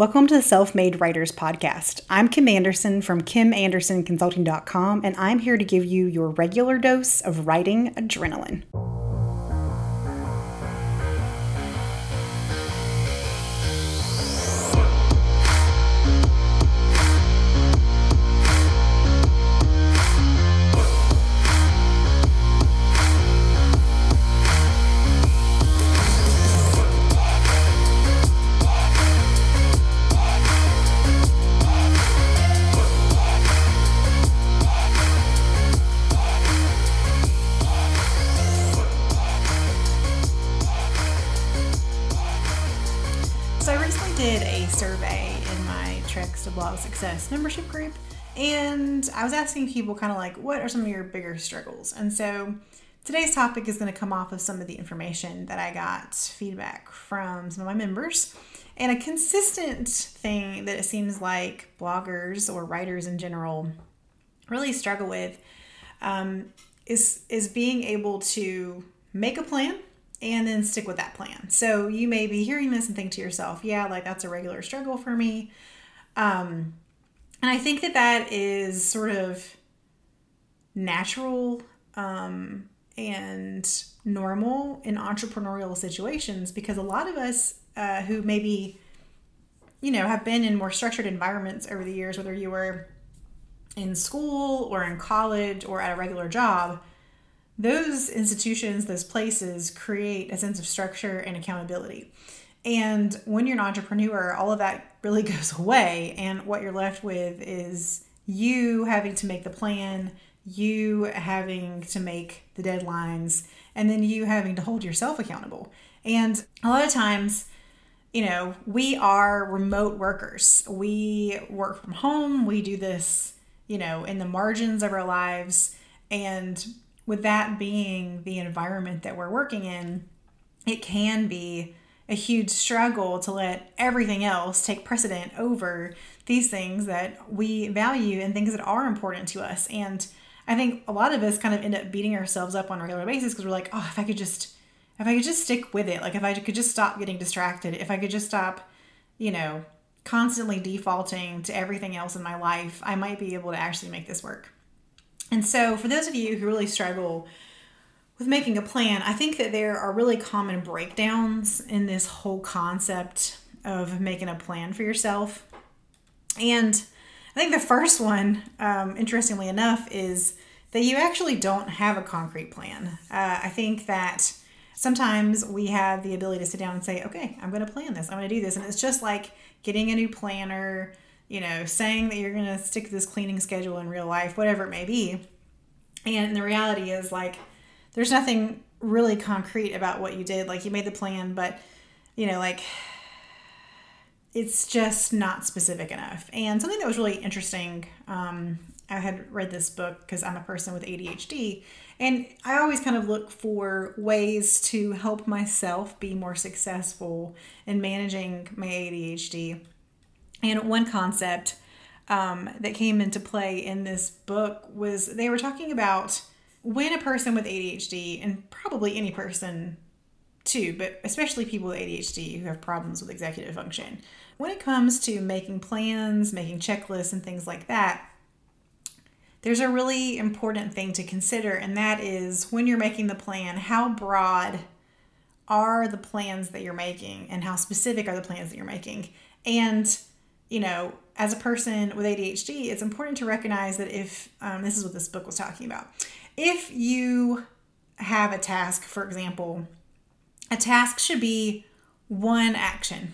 Welcome to the Self Made Writers Podcast. I'm Kim Anderson from KimAndersonConsulting.com, and I'm here to give you your regular dose of writing adrenaline. Membership group. And I was asking people kind of like, what are some of your bigger struggles? And so today's topic is going to come off of some of the information that I got feedback from some of my members. And a consistent thing that it seems like bloggers or writers in general really struggle with um, is is being able to make a plan and then stick with that plan. So you may be hearing this and think to yourself, yeah, like that's a regular struggle for me. Um, and I think that that is sort of natural um, and normal in entrepreneurial situations because a lot of us uh, who maybe, you know, have been in more structured environments over the years, whether you were in school or in college or at a regular job, those institutions, those places create a sense of structure and accountability. And when you're an entrepreneur, all of that really goes away. And what you're left with is you having to make the plan, you having to make the deadlines, and then you having to hold yourself accountable. And a lot of times, you know, we are remote workers. We work from home. We do this, you know, in the margins of our lives. And with that being the environment that we're working in, it can be a huge struggle to let everything else take precedent over these things that we value and things that are important to us. And I think a lot of us kind of end up beating ourselves up on a regular basis because we're like, oh, if I could just, if I could just stick with it, like if I could just stop getting distracted, if I could just stop, you know, constantly defaulting to everything else in my life, I might be able to actually make this work. And so, for those of you who really struggle with making a plan, I think that there are really common breakdowns in this whole concept of making a plan for yourself. And I think the first one, um, interestingly enough, is that you actually don't have a concrete plan. Uh, I think that sometimes we have the ability to sit down and say, okay, I'm going to plan this, I'm going to do this. And it's just like getting a new planner, you know, saying that you're going to stick to this cleaning schedule in real life, whatever it may be. And the reality is, like, there's nothing really concrete about what you did. Like you made the plan, but you know, like it's just not specific enough. And something that was really interesting, um, I had read this book because I'm a person with ADHD, and I always kind of look for ways to help myself be more successful in managing my ADHD. And one concept um, that came into play in this book was they were talking about when a person with ADHD, and probably any person too, but especially people with ADHD who have problems with executive function, when it comes to making plans, making checklists, and things like that, there's a really important thing to consider, and that is when you're making the plan, how broad are the plans that you're making, and how specific are the plans that you're making? And, you know, as a person with ADHD, it's important to recognize that if um, this is what this book was talking about, if you have a task, for example, a task should be one action.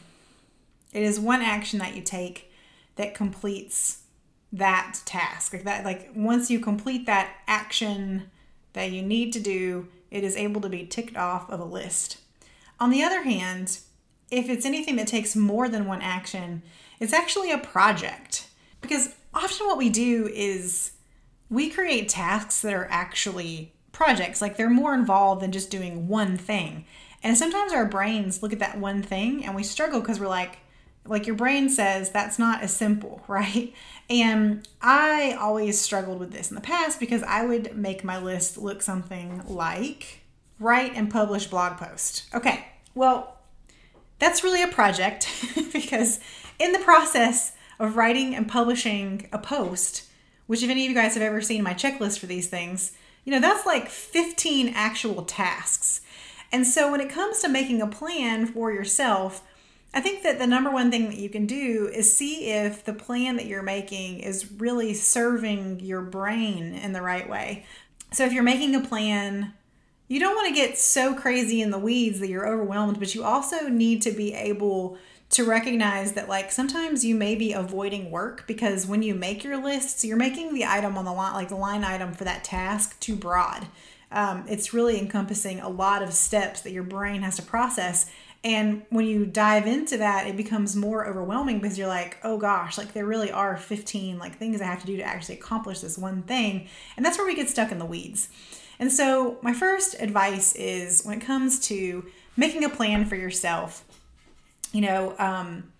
It is one action that you take that completes that task. Like that like once you complete that action that you need to do, it is able to be ticked off of a list. On the other hand, if it's anything that takes more than one action, it's actually a project. Because often what we do is we create tasks that are actually projects. Like they're more involved than just doing one thing. And sometimes our brains look at that one thing and we struggle because we're like, like your brain says that's not as simple, right? And I always struggled with this in the past because I would make my list look something like write and publish blog post. Okay, well, that's really a project because in the process of writing and publishing a post, which if any of you guys have ever seen my checklist for these things, you know, that's like 15 actual tasks. And so when it comes to making a plan for yourself, I think that the number one thing that you can do is see if the plan that you're making is really serving your brain in the right way. So if you're making a plan, you don't want to get so crazy in the weeds that you're overwhelmed, but you also need to be able to recognize that like sometimes you may be avoiding work because when you make your lists you're making the item on the line like the line item for that task too broad. Um, it's really encompassing a lot of steps that your brain has to process. And when you dive into that it becomes more overwhelming because you're like oh gosh like there really are 15 like things i have to do to actually accomplish this one thing. And that's where we get stuck in the weeds. And so my first advice is when it comes to making a plan for yourself you know, um,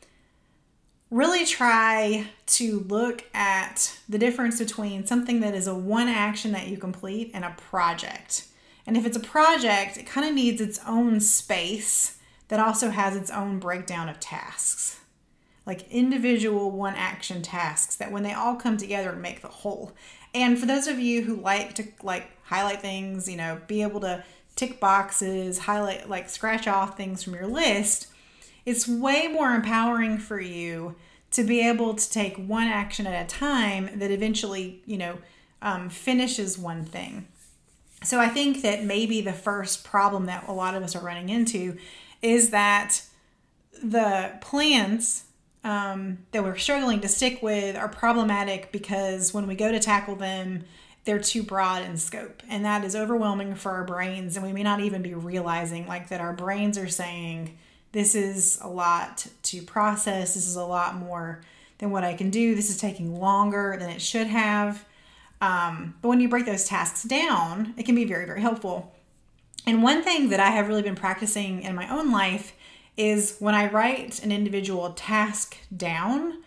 really try to look at the difference between something that is a one action that you complete and a project. And if it's a project, it kind of needs its own space that also has its own breakdown of tasks. Like individual one action tasks that when they all come together make the whole. And for those of you who like to like highlight things, you know, be able to tick boxes, highlight like scratch off things from your list, it's way more empowering for you to be able to take one action at a time that eventually, you know, um, finishes one thing. So I think that maybe the first problem that a lot of us are running into is that the plans um, that we're struggling to stick with are problematic because when we go to tackle them, they're too broad in scope. And that is overwhelming for our brains. And we may not even be realizing like that our brains are saying, this is a lot to process. This is a lot more than what I can do. This is taking longer than it should have. Um, but when you break those tasks down, it can be very, very helpful. And one thing that I have really been practicing in my own life is when I write an individual task down,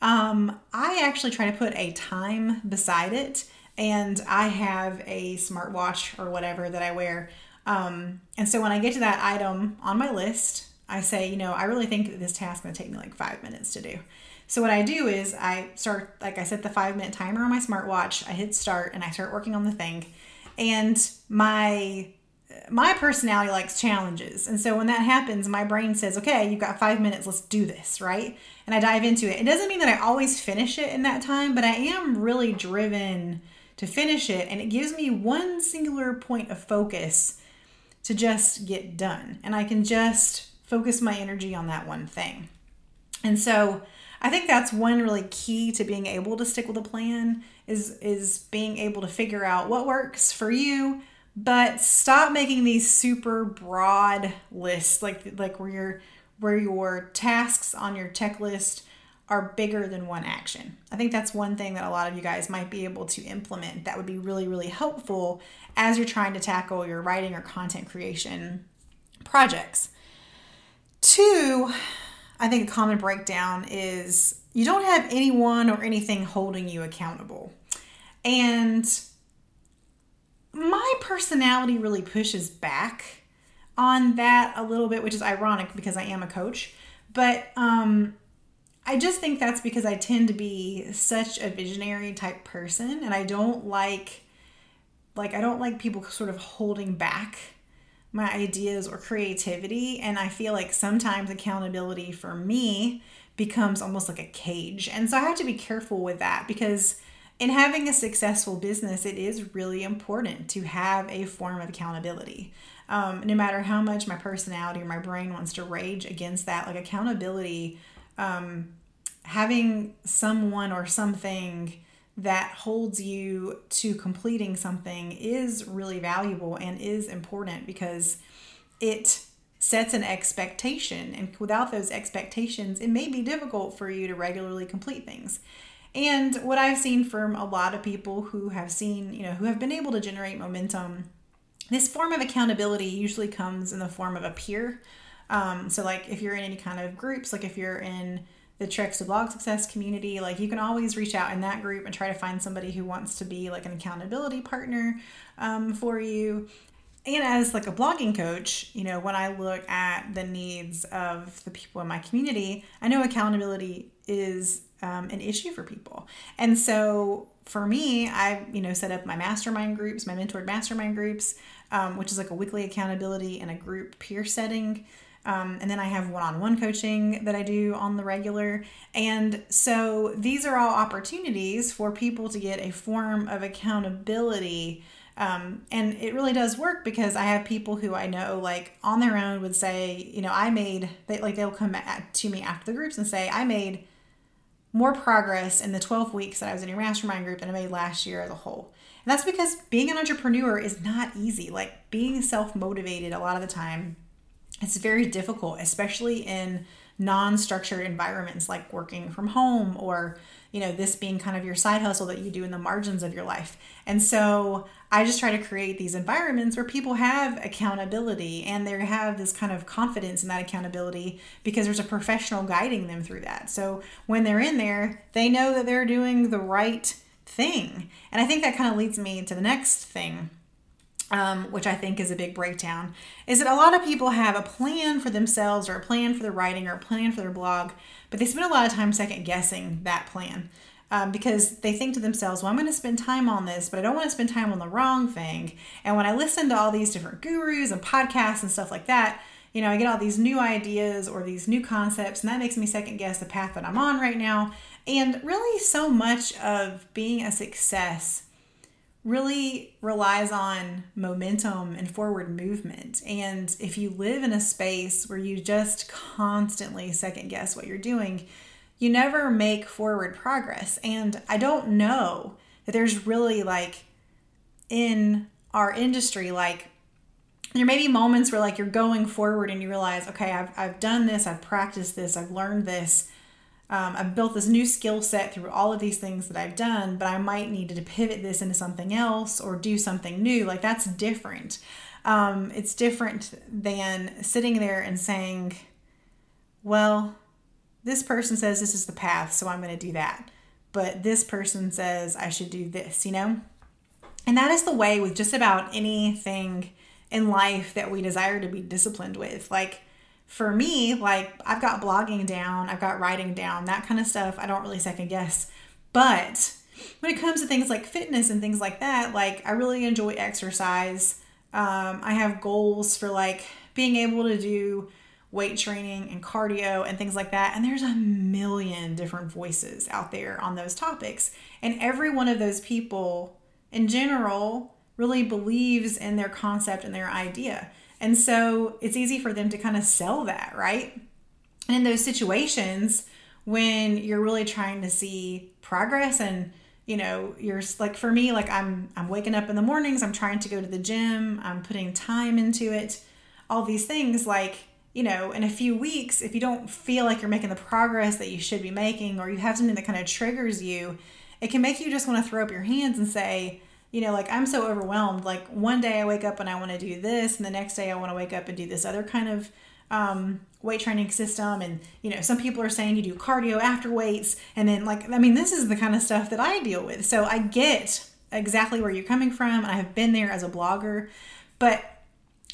um, I actually try to put a time beside it. And I have a smartwatch or whatever that I wear. Um, and so when I get to that item on my list, I say, you know, I really think this task is going to take me like five minutes to do. So what I do is I start, like I set the five minute timer on my smartwatch. I hit start and I start working on the thing. And my my personality likes challenges. And so when that happens, my brain says, okay, you've got five minutes, let's do this, right? And I dive into it. It doesn't mean that I always finish it in that time, but I am really driven to finish it. And it gives me one singular point of focus to just get done. And I can just focus my energy on that one thing. And so I think that's one really key to being able to stick with a plan is is being able to figure out what works for you, but stop making these super broad lists like like where your where your tasks on your checklist are bigger than one action. I think that's one thing that a lot of you guys might be able to implement that would be really really helpful as you're trying to tackle your writing or content creation projects. Two, I think a common breakdown is you don't have anyone or anything holding you accountable. And my personality really pushes back on that a little bit, which is ironic because I am a coach. But um, I just think that's because I tend to be such a visionary type person and I don't like like I don't like people sort of holding back my ideas or creativity. And I feel like sometimes accountability for me becomes almost like a cage. And so I have to be careful with that because in having a successful business, it is really important to have a form of accountability. Um, no matter how much my personality or my brain wants to rage against that, like accountability, um, having someone or something that holds you to completing something is really valuable and is important because it sets an expectation. And without those expectations, it may be difficult for you to regularly complete things. And what I've seen from a lot of people who have seen, you know, who have been able to generate momentum, this form of accountability usually comes in the form of a peer. Um, so, like if you're in any kind of groups, like if you're in the Treks to Blog Success community. Like you can always reach out in that group and try to find somebody who wants to be like an accountability partner um, for you. and as like a blogging coach, you know, when I look at the needs of the people in my community, I know accountability is um, an issue for people. And so for me, I, you know, set up my mastermind groups, my mentored mastermind groups, um, which is like a weekly accountability and a group peer setting. Um, and then I have one on one coaching that I do on the regular. And so these are all opportunities for people to get a form of accountability um, and it really does work because I have people who I know, like on their own, would say, you know, I made, they, like they'll come to me after the groups and say, I made more progress in the 12 weeks that I was in your mastermind group than I made last year as a whole. And that's because being an entrepreneur is not easy. Like being self motivated a lot of the time, it's very difficult, especially in non structured environments like working from home or you know, this being kind of your side hustle that you do in the margins of your life. And so I just try to create these environments where people have accountability and they have this kind of confidence in that accountability because there's a professional guiding them through that. So when they're in there, they know that they're doing the right thing. And I think that kind of leads me to the next thing um, which I think is a big breakdown, is that a lot of people have a plan for themselves or a plan for their writing or a plan for their blog, but they spend a lot of time second guessing that plan um, because they think to themselves, well, I'm going to spend time on this, but I don't want to spend time on the wrong thing. And when I listen to all these different gurus and podcasts and stuff like that, you know, I get all these new ideas or these new concepts, and that makes me second guess the path that I'm on right now. And really, so much of being a success really relies on momentum and forward movement. And if you live in a space where you just constantly second guess what you're doing, you never make forward progress. And I don't know that there's really like in our industry, like there may be moments where like you're going forward and you realize, okay, I've, I've done this, I've practiced this, I've learned this um, I've built this new skill set through all of these things that I've done, but I might need to pivot this into something else or do something new. Like that's different. Um, it's different than sitting there and saying, well, this person says this is the path, so I'm going to do that. But this person says I should do this, you know? And that is the way with just about anything in life that we desire to be disciplined with. Like, for me, like I've got blogging down, I've got writing down, that kind of stuff. I don't really second guess. But when it comes to things like fitness and things like that, like I really enjoy exercise. Um, I have goals for like being able to do weight training and cardio and things like that. And there's a million different voices out there on those topics. And every one of those people in general really believes in their concept and their idea. And so it's easy for them to kind of sell that, right? And in those situations, when you're really trying to see progress and you know you're like for me like i'm i'm waking up in the mornings i'm trying to go to the gym i'm putting time into it all these things like you know in a few weeks if you don't feel like you're making the progress that you should be making or you have something that kind of triggers you it can make you just want to throw up your hands and say you know, like I'm so overwhelmed. Like one day I wake up and I want to do this, and the next day I want to wake up and do this other kind of um, weight training system. And, you know, some people are saying you do cardio after weights. And then, like, I mean, this is the kind of stuff that I deal with. So I get exactly where you're coming from. I have been there as a blogger. But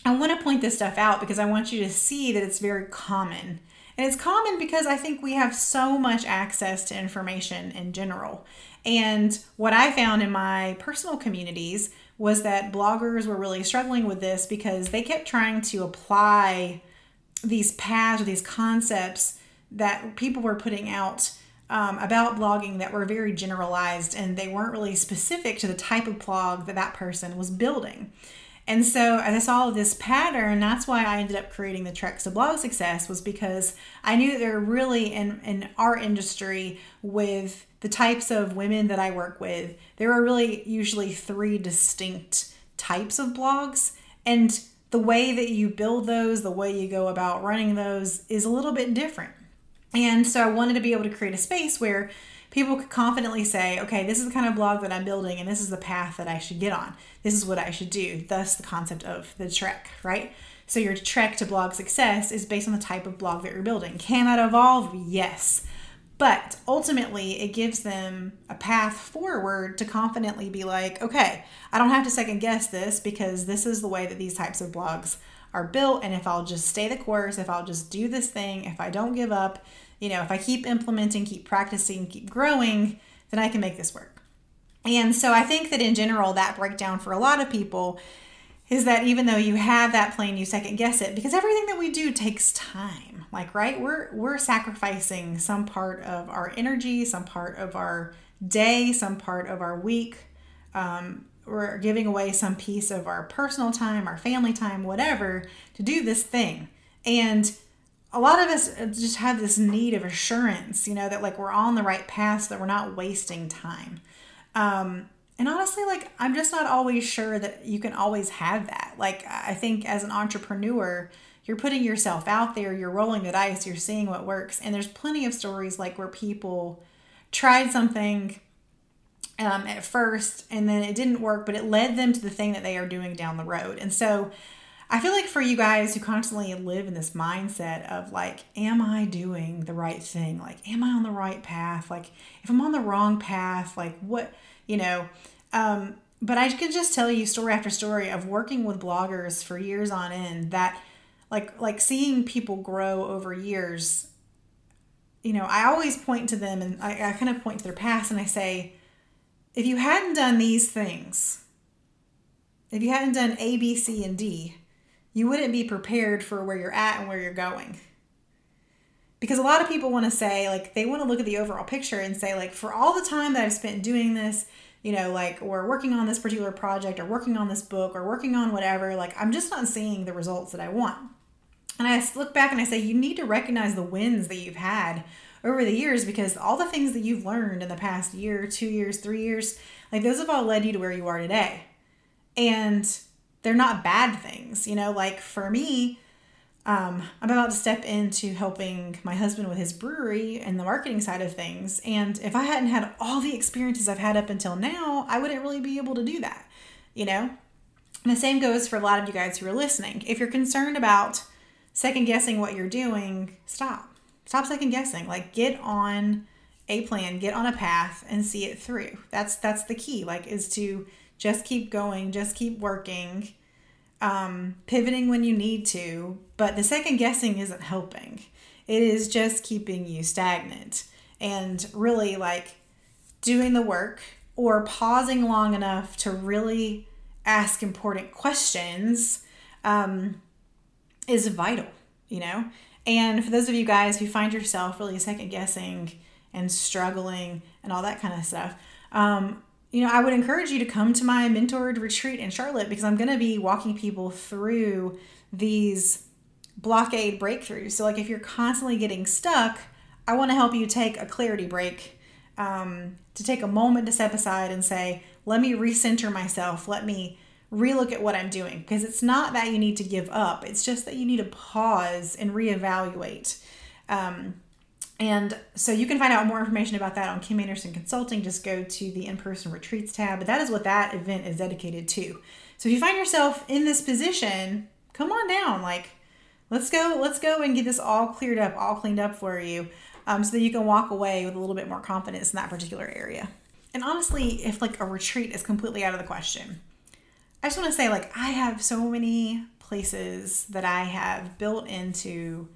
I want to point this stuff out because I want you to see that it's very common. And it's common because I think we have so much access to information in general. And what I found in my personal communities was that bloggers were really struggling with this because they kept trying to apply these paths or these concepts that people were putting out um, about blogging that were very generalized and they weren't really specific to the type of blog that that person was building. And so I saw this pattern. That's why I ended up creating the Treks to Blog Success was because I knew there are really in, in our industry with the types of women that I work with, there are really usually three distinct types of blogs. And the way that you build those, the way you go about running those is a little bit different. And so I wanted to be able to create a space where people could confidently say, okay, this is the kind of blog that I'm building and this is the path that I should get on. This is what I should do. Thus, the concept of the trek, right? So, your trek to blog success is based on the type of blog that you're building. Can that evolve? Yes. But ultimately, it gives them a path forward to confidently be like, okay, I don't have to second guess this because this is the way that these types of blogs are built. And if I'll just stay the course, if I'll just do this thing, if I don't give up, you know, if I keep implementing, keep practicing, keep growing, then I can make this work. And so I think that in general, that breakdown for a lot of people is that even though you have that plan, you second guess it because everything that we do takes time. Like, right? We're we're sacrificing some part of our energy, some part of our day, some part of our week. Um, we're giving away some piece of our personal time, our family time, whatever, to do this thing. And a lot of us just have this need of assurance, you know, that like we're on the right path, that we're not wasting time. Um, and honestly, like, I'm just not always sure that you can always have that. Like, I think as an entrepreneur, you're putting yourself out there, you're rolling the dice, you're seeing what works. And there's plenty of stories like where people tried something um, at first and then it didn't work, but it led them to the thing that they are doing down the road. And so I feel like for you guys who constantly live in this mindset of like, am I doing the right thing? Like, am I on the right path? Like, if I'm on the wrong path, like, what? you know. Um, but I could just tell you story after story of working with bloggers for years on end that like like seeing people grow over years you know i always point to them and I, I, kind of point to their past and i say if you hadn't done these things if you hadn't done a b c and d you wouldn't be prepared for where you're at and where you're going. Because a lot of people want to say like they want to look at the overall picture and say like for all the time that i've spent doing this you know like or working on this particular project or working on this book or working on whatever like i'm just not seeing the results that i want. And i look back and i say you need to recognize the wins that you've had over the years because all the things that you've learned in the past year two years three years like those have all led you to where you are today. And they're not bad things you know like for me um, I'm about to step into helping my husband with his brewery and the marketing side of things. And if I hadn't had all the experiences I've had up until now, I wouldn't really be able to do that, you know? And the same goes for a lot of you guys who are listening. If you're concerned about second guessing what you're doing, stop. Stop second guessing. Like get on a plan, get on a path and see it through. That's that's the key. Like is to just keep going, just keep working um, pivoting when you need to, but the second guessing isn't helping. It is just keeping you stagnant and really like doing the work or pausing long enough to really ask important questions um, is vital, you know? And for those of you guys who find yourself really second guessing and struggling and all that kind of stuff, um, you know, I would encourage you to come to my mentored retreat in Charlotte because I'm going to be walking people through these blockade breakthroughs. So, like, if you're constantly getting stuck, I want to help you take a clarity break, um, to take a moment to step aside and say, let me recenter myself, let me relook at what I'm doing. Because it's not that you need to give up, it's just that you need to pause and reevaluate. Um, and so you can find out more information about that on Kim Anderson Consulting. Just go to the in person retreats tab. But that is what that event is dedicated to. So if you find yourself in this position, come on down. Like, let's go, let's go and get this all cleared up, all cleaned up for you, um, so that you can walk away with a little bit more confidence in that particular area. And honestly, if like a retreat is completely out of the question, I just want to say, like, I have so many places that I have built into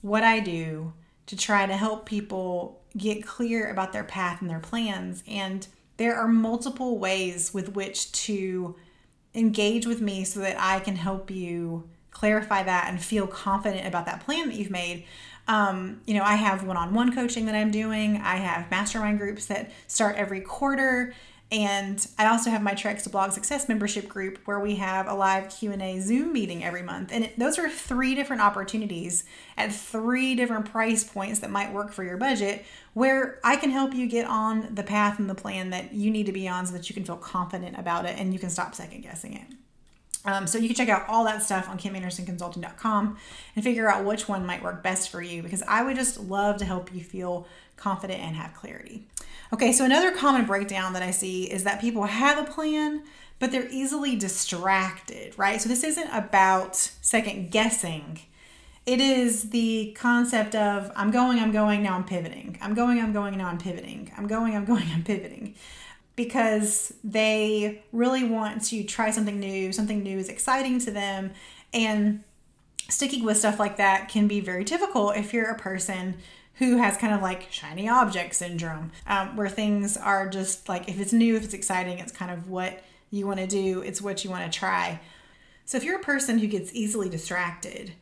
what I do to try to help people get clear about their path and their plans. And there are multiple ways with which to engage with me so that I can help you clarify that and feel confident about that plan that you've made. Um, you know, I have one on one coaching that I'm doing, I have mastermind groups that start every quarter. And I also have my Treks to Blog Success membership group where we have a live Q&A Zoom meeting every month. And it, those are three different opportunities at three different price points that might work for your budget where I can help you get on the path and the plan that you need to be on so that you can feel confident about it and you can stop second guessing it. Um, so you can check out all that stuff on kimandersonconsulting.com and figure out which one might work best for you because I would just love to help you feel confident and have clarity. Okay, so another common breakdown that I see is that people have a plan, but they're easily distracted, right? So this isn't about second guessing. It is the concept of I'm going, I'm going, now I'm pivoting. I'm going, I'm going, now I'm pivoting. I'm going, I'm going, I'm pivoting. Because they really want to try something new, something new is exciting to them. And sticking with stuff like that can be very difficult if you're a person who has kind of like shiny object syndrome, um, where things are just like if it's new, if it's exciting, it's kind of what you want to do, it's what you want to try. So if you're a person who gets easily distracted,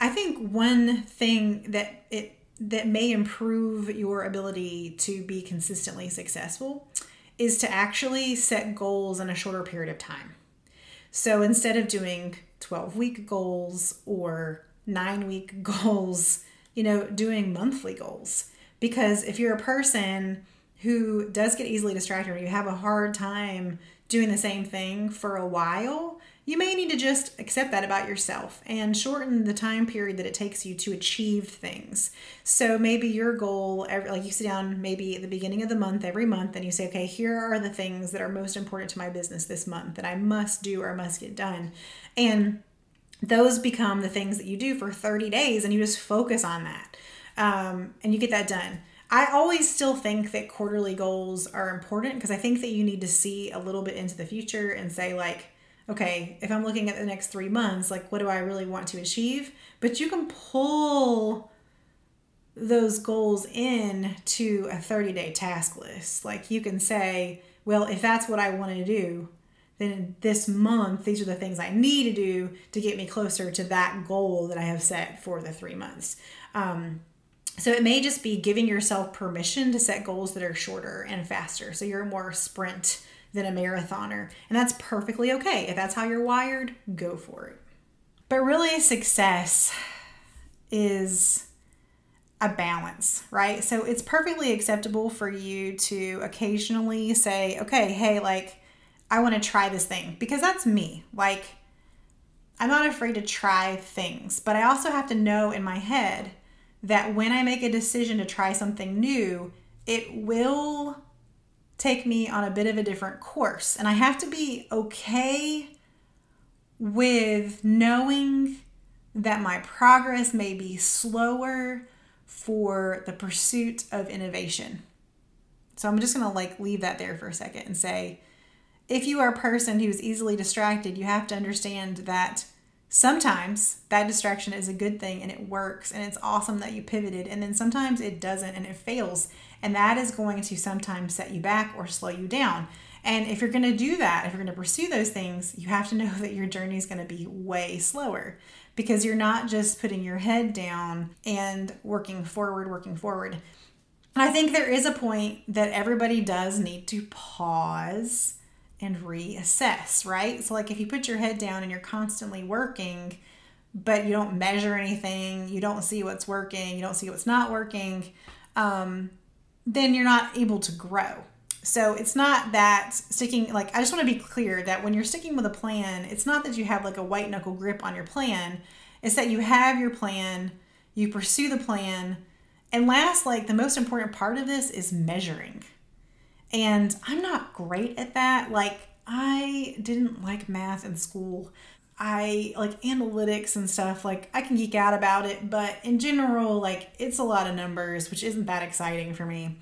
I think one thing that it that may improve your ability to be consistently successful is to actually set goals in a shorter period of time. So instead of doing 12 week goals or 9 week goals, you know, doing monthly goals. Because if you're a person who does get easily distracted or you have a hard time doing the same thing for a while, you may need to just accept that about yourself and shorten the time period that it takes you to achieve things. So maybe your goal, like you sit down maybe at the beginning of the month every month and you say, okay, here are the things that are most important to my business this month that I must do or must get done. And those become the things that you do for 30 days and you just focus on that um, and you get that done. I always still think that quarterly goals are important because I think that you need to see a little bit into the future and say, like, okay, if I'm looking at the next three months, like, what do I really want to achieve? But you can pull those goals in to a 30 day task list. Like, you can say, well, if that's what I want to do, then this month, these are the things I need to do to get me closer to that goal that I have set for the three months. Um, so it may just be giving yourself permission to set goals that are shorter and faster. So you're more sprint than a marathoner. And that's perfectly okay. If that's how you're wired, go for it. But really, success is a balance, right? So it's perfectly acceptable for you to occasionally say, okay, hey, like, I want to try this thing because that's me. Like, I'm not afraid to try things, but I also have to know in my head that when I make a decision to try something new, it will take me on a bit of a different course. And I have to be okay with knowing that my progress may be slower for the pursuit of innovation. So I'm just going to like leave that there for a second and say if you are a person who's easily distracted, you have to understand that sometimes that distraction is a good thing and it works and it's awesome that you pivoted. And then sometimes it doesn't and it fails. And that is going to sometimes set you back or slow you down. And if you're going to do that, if you're going to pursue those things, you have to know that your journey is going to be way slower because you're not just putting your head down and working forward, working forward. I think there is a point that everybody does need to pause and reassess, right? So, like if you put your head down and you're constantly working, but you don't measure anything, you don't see what's working, you don't see what's not working, um, then you're not able to grow. So it's not that sticking, like, I just want to be clear that when you're sticking with a plan, it's not that you have like a white knuckle grip on your plan. It's that you have your plan, you pursue the plan. And last, like, the most important part of this is measuring. And I'm not great at that. Like, I didn't like math in school. I like analytics and stuff. Like, I can geek out about it, but in general, like, it's a lot of numbers, which isn't that exciting for me.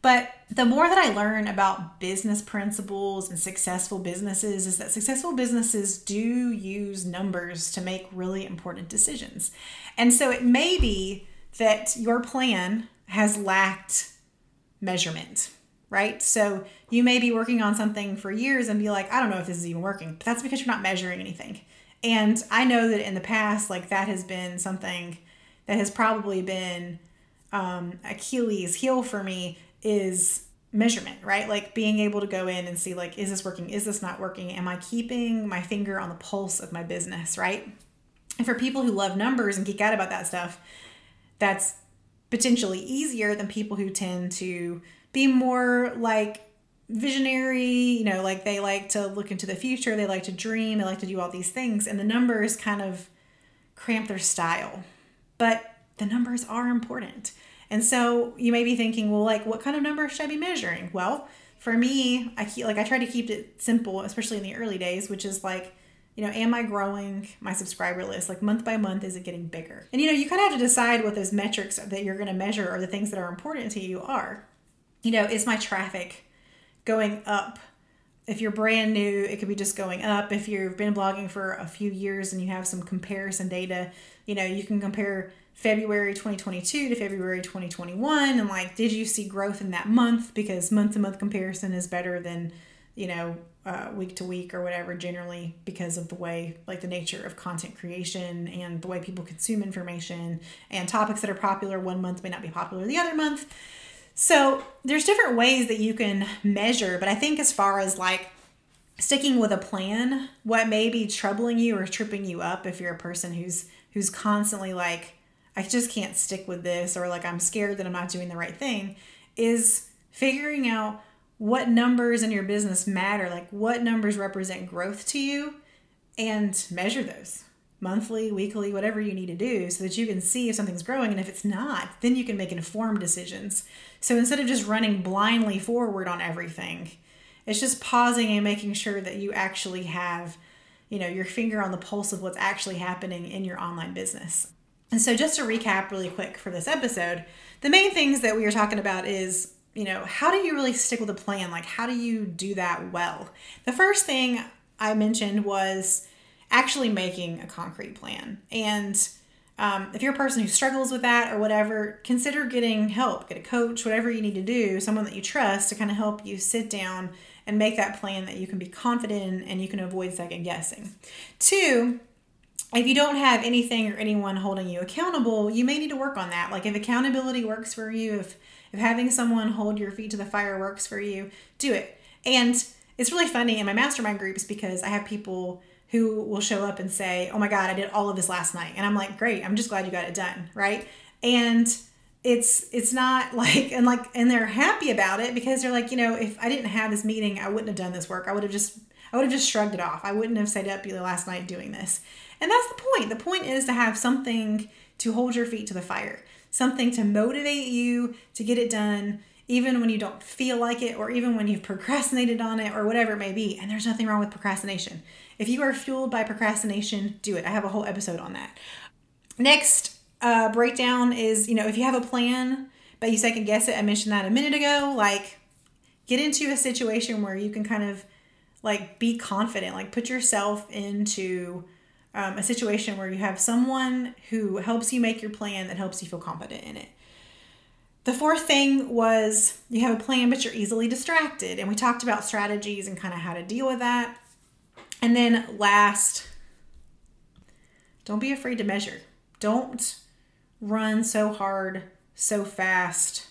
But the more that I learn about business principles and successful businesses, is that successful businesses do use numbers to make really important decisions. And so it may be that your plan has lacked measurement right? So you may be working on something for years and be like, I don't know if this is even working, but that's because you're not measuring anything. And I know that in the past, like that has been something that has probably been um, Achilles' heel for me is measurement, right? Like being able to go in and see, like, is this working? Is this not working? Am I keeping my finger on the pulse of my business, right? And for people who love numbers and geek out about that stuff, that's potentially easier than people who tend to be more like visionary, you know, like they like to look into the future, they like to dream, they like to do all these things, and the numbers kind of cramp their style. But the numbers are important. And so you may be thinking, well, like what kind of numbers should I be measuring? Well, for me, I keep like I try to keep it simple, especially in the early days, which is like you know, am I growing my subscriber list? Like month by month, is it getting bigger? And you know, you kind of have to decide what those metrics that you're going to measure or the things that are important to you are. You know, is my traffic going up? If you're brand new, it could be just going up. If you've been blogging for a few years and you have some comparison data, you know, you can compare February 2022 to February 2021 and like, did you see growth in that month? Because month to month comparison is better than, you know, uh, week to week or whatever generally because of the way like the nature of content creation and the way people consume information and topics that are popular one month may not be popular the other month so there's different ways that you can measure but i think as far as like sticking with a plan what may be troubling you or tripping you up if you're a person who's who's constantly like i just can't stick with this or like i'm scared that i'm not doing the right thing is figuring out what numbers in your business matter, like what numbers represent growth to you, and measure those monthly, weekly, whatever you need to do so that you can see if something's growing. And if it's not, then you can make informed decisions. So instead of just running blindly forward on everything, it's just pausing and making sure that you actually have, you know, your finger on the pulse of what's actually happening in your online business. And so just to recap really quick for this episode, the main things that we are talking about is you know, how do you really stick with a plan? Like, how do you do that well? The first thing I mentioned was actually making a concrete plan. And um, if you're a person who struggles with that or whatever, consider getting help, get a coach, whatever you need to do, someone that you trust to kind of help you sit down and make that plan that you can be confident in and you can avoid second guessing. Two, if you don't have anything or anyone holding you accountable, you may need to work on that. Like if accountability works for you, if if having someone hold your feet to the fire works for you, do it. And it's really funny in my mastermind groups because I have people who will show up and say, "Oh my god, I did all of this last night." And I'm like, "Great. I'm just glad you got it done." Right? And it's it's not like and like and they're happy about it because they're like, you know, if I didn't have this meeting, I wouldn't have done this work. I would have just I would have just shrugged it off. I wouldn't have stayed up last night doing this. And that's the point. The point is to have something to hold your feet to the fire something to motivate you to get it done, even when you don't feel like it, or even when you've procrastinated on it, or whatever it may be. And there's nothing wrong with procrastination. If you are fueled by procrastination, do it. I have a whole episode on that. Next uh, breakdown is you know, if you have a plan, but you second guess it, I mentioned that a minute ago, like get into a situation where you can kind of like be confident, like put yourself into um, a situation where you have someone who helps you make your plan that helps you feel confident in it. The fourth thing was you have a plan, but you're easily distracted. And we talked about strategies and kind of how to deal with that. And then last, don't be afraid to measure. Don't run so hard, so fast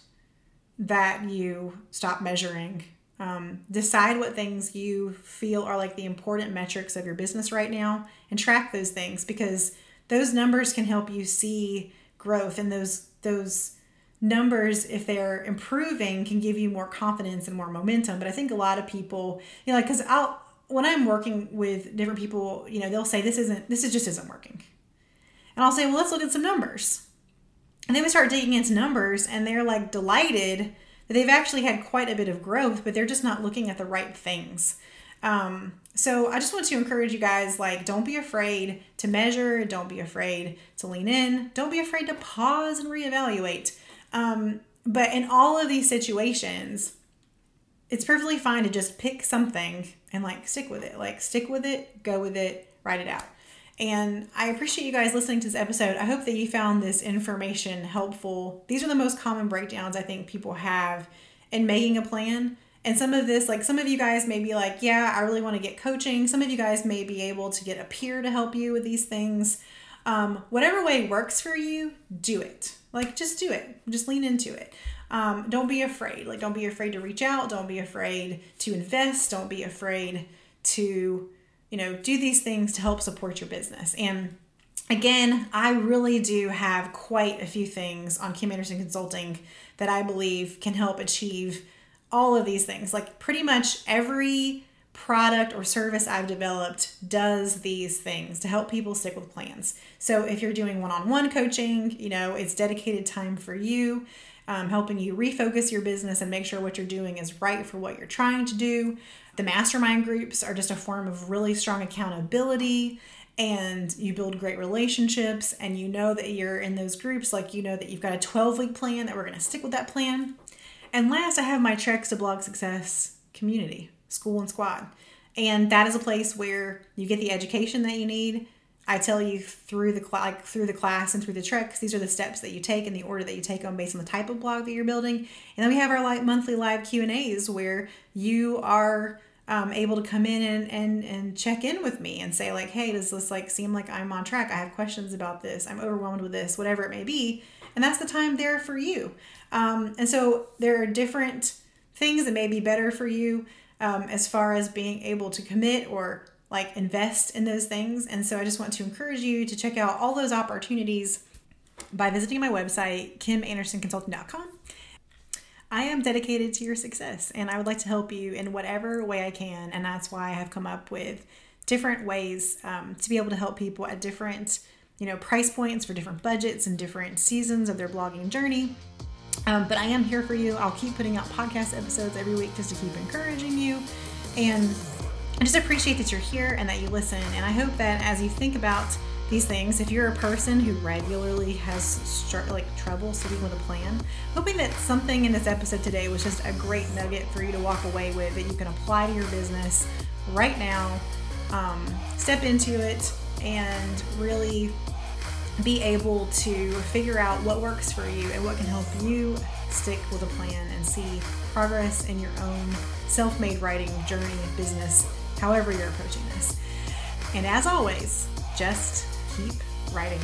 that you stop measuring um, decide what things you feel are like the important metrics of your business right now and track those things because those numbers can help you see growth and those those numbers if they're improving can give you more confidence and more momentum but i think a lot of people you know like because i'll when i'm working with different people you know they'll say this isn't this is just isn't working and i'll say well let's look at some numbers and then we start digging into numbers and they're like delighted that they've actually had quite a bit of growth, but they're just not looking at the right things. Um, so I just want to encourage you guys like, don't be afraid to measure, don't be afraid to lean in, don't be afraid to pause and reevaluate. Um, but in all of these situations, it's perfectly fine to just pick something and like stick with it. Like, stick with it, go with it, write it out. And I appreciate you guys listening to this episode. I hope that you found this information helpful. These are the most common breakdowns I think people have in making a plan. And some of this, like some of you guys may be like, yeah, I really want to get coaching. Some of you guys may be able to get a peer to help you with these things. Um, whatever way works for you, do it. Like, just do it. Just lean into it. Um, don't be afraid. Like, don't be afraid to reach out. Don't be afraid to invest. Don't be afraid to you know, do these things to help support your business. And again, I really do have quite a few things on Kim Anderson Consulting that I believe can help achieve all of these things. Like pretty much every product or service I've developed does these things to help people stick with plans. So if you're doing one-on-one coaching, you know, it's dedicated time for you. Um, helping you refocus your business and make sure what you're doing is right for what you're trying to do. The mastermind groups are just a form of really strong accountability and you build great relationships and you know that you're in those groups like you know that you've got a 12 week plan that we're going to stick with that plan and last i have my treks to blog success community school and squad and that is a place where you get the education that you need i tell you through the cl- like through the class and through the treks. these are the steps that you take and the order that you take them based on the type of blog that you're building. And then we have our like monthly live q and a's where you are um, able to come in and, and and check in with me and say like hey does this like seem like i'm on track? I have questions about this. I'm overwhelmed with this whatever it may be. And that's the time there for you. Um, and so there are different things that may be better for you um, as far as being able to commit or like invest in those things and so i just want to encourage you to check out all those opportunities by visiting my website kimandersonconsulting.com I am dedicated to your success and I would like to help you in whatever way I can. And that's why I have come up with different ways um, to be able to help people at different, you know, price points for different budgets and different seasons of their blogging journey. Um, but I am here for you. I'll keep putting out podcast episodes every week just to keep encouraging you. And I just appreciate that you're here and that you listen. And I hope that as you think about these things, if you're a person who regularly has like trouble sitting with a plan, hoping that something in this episode today was just a great nugget for you to walk away with that you can apply to your business right now, um, step into it, and really be able to figure out what works for you and what can help you stick with a plan and see progress in your own self-made writing journey business however you're approaching this and as always just keep writing.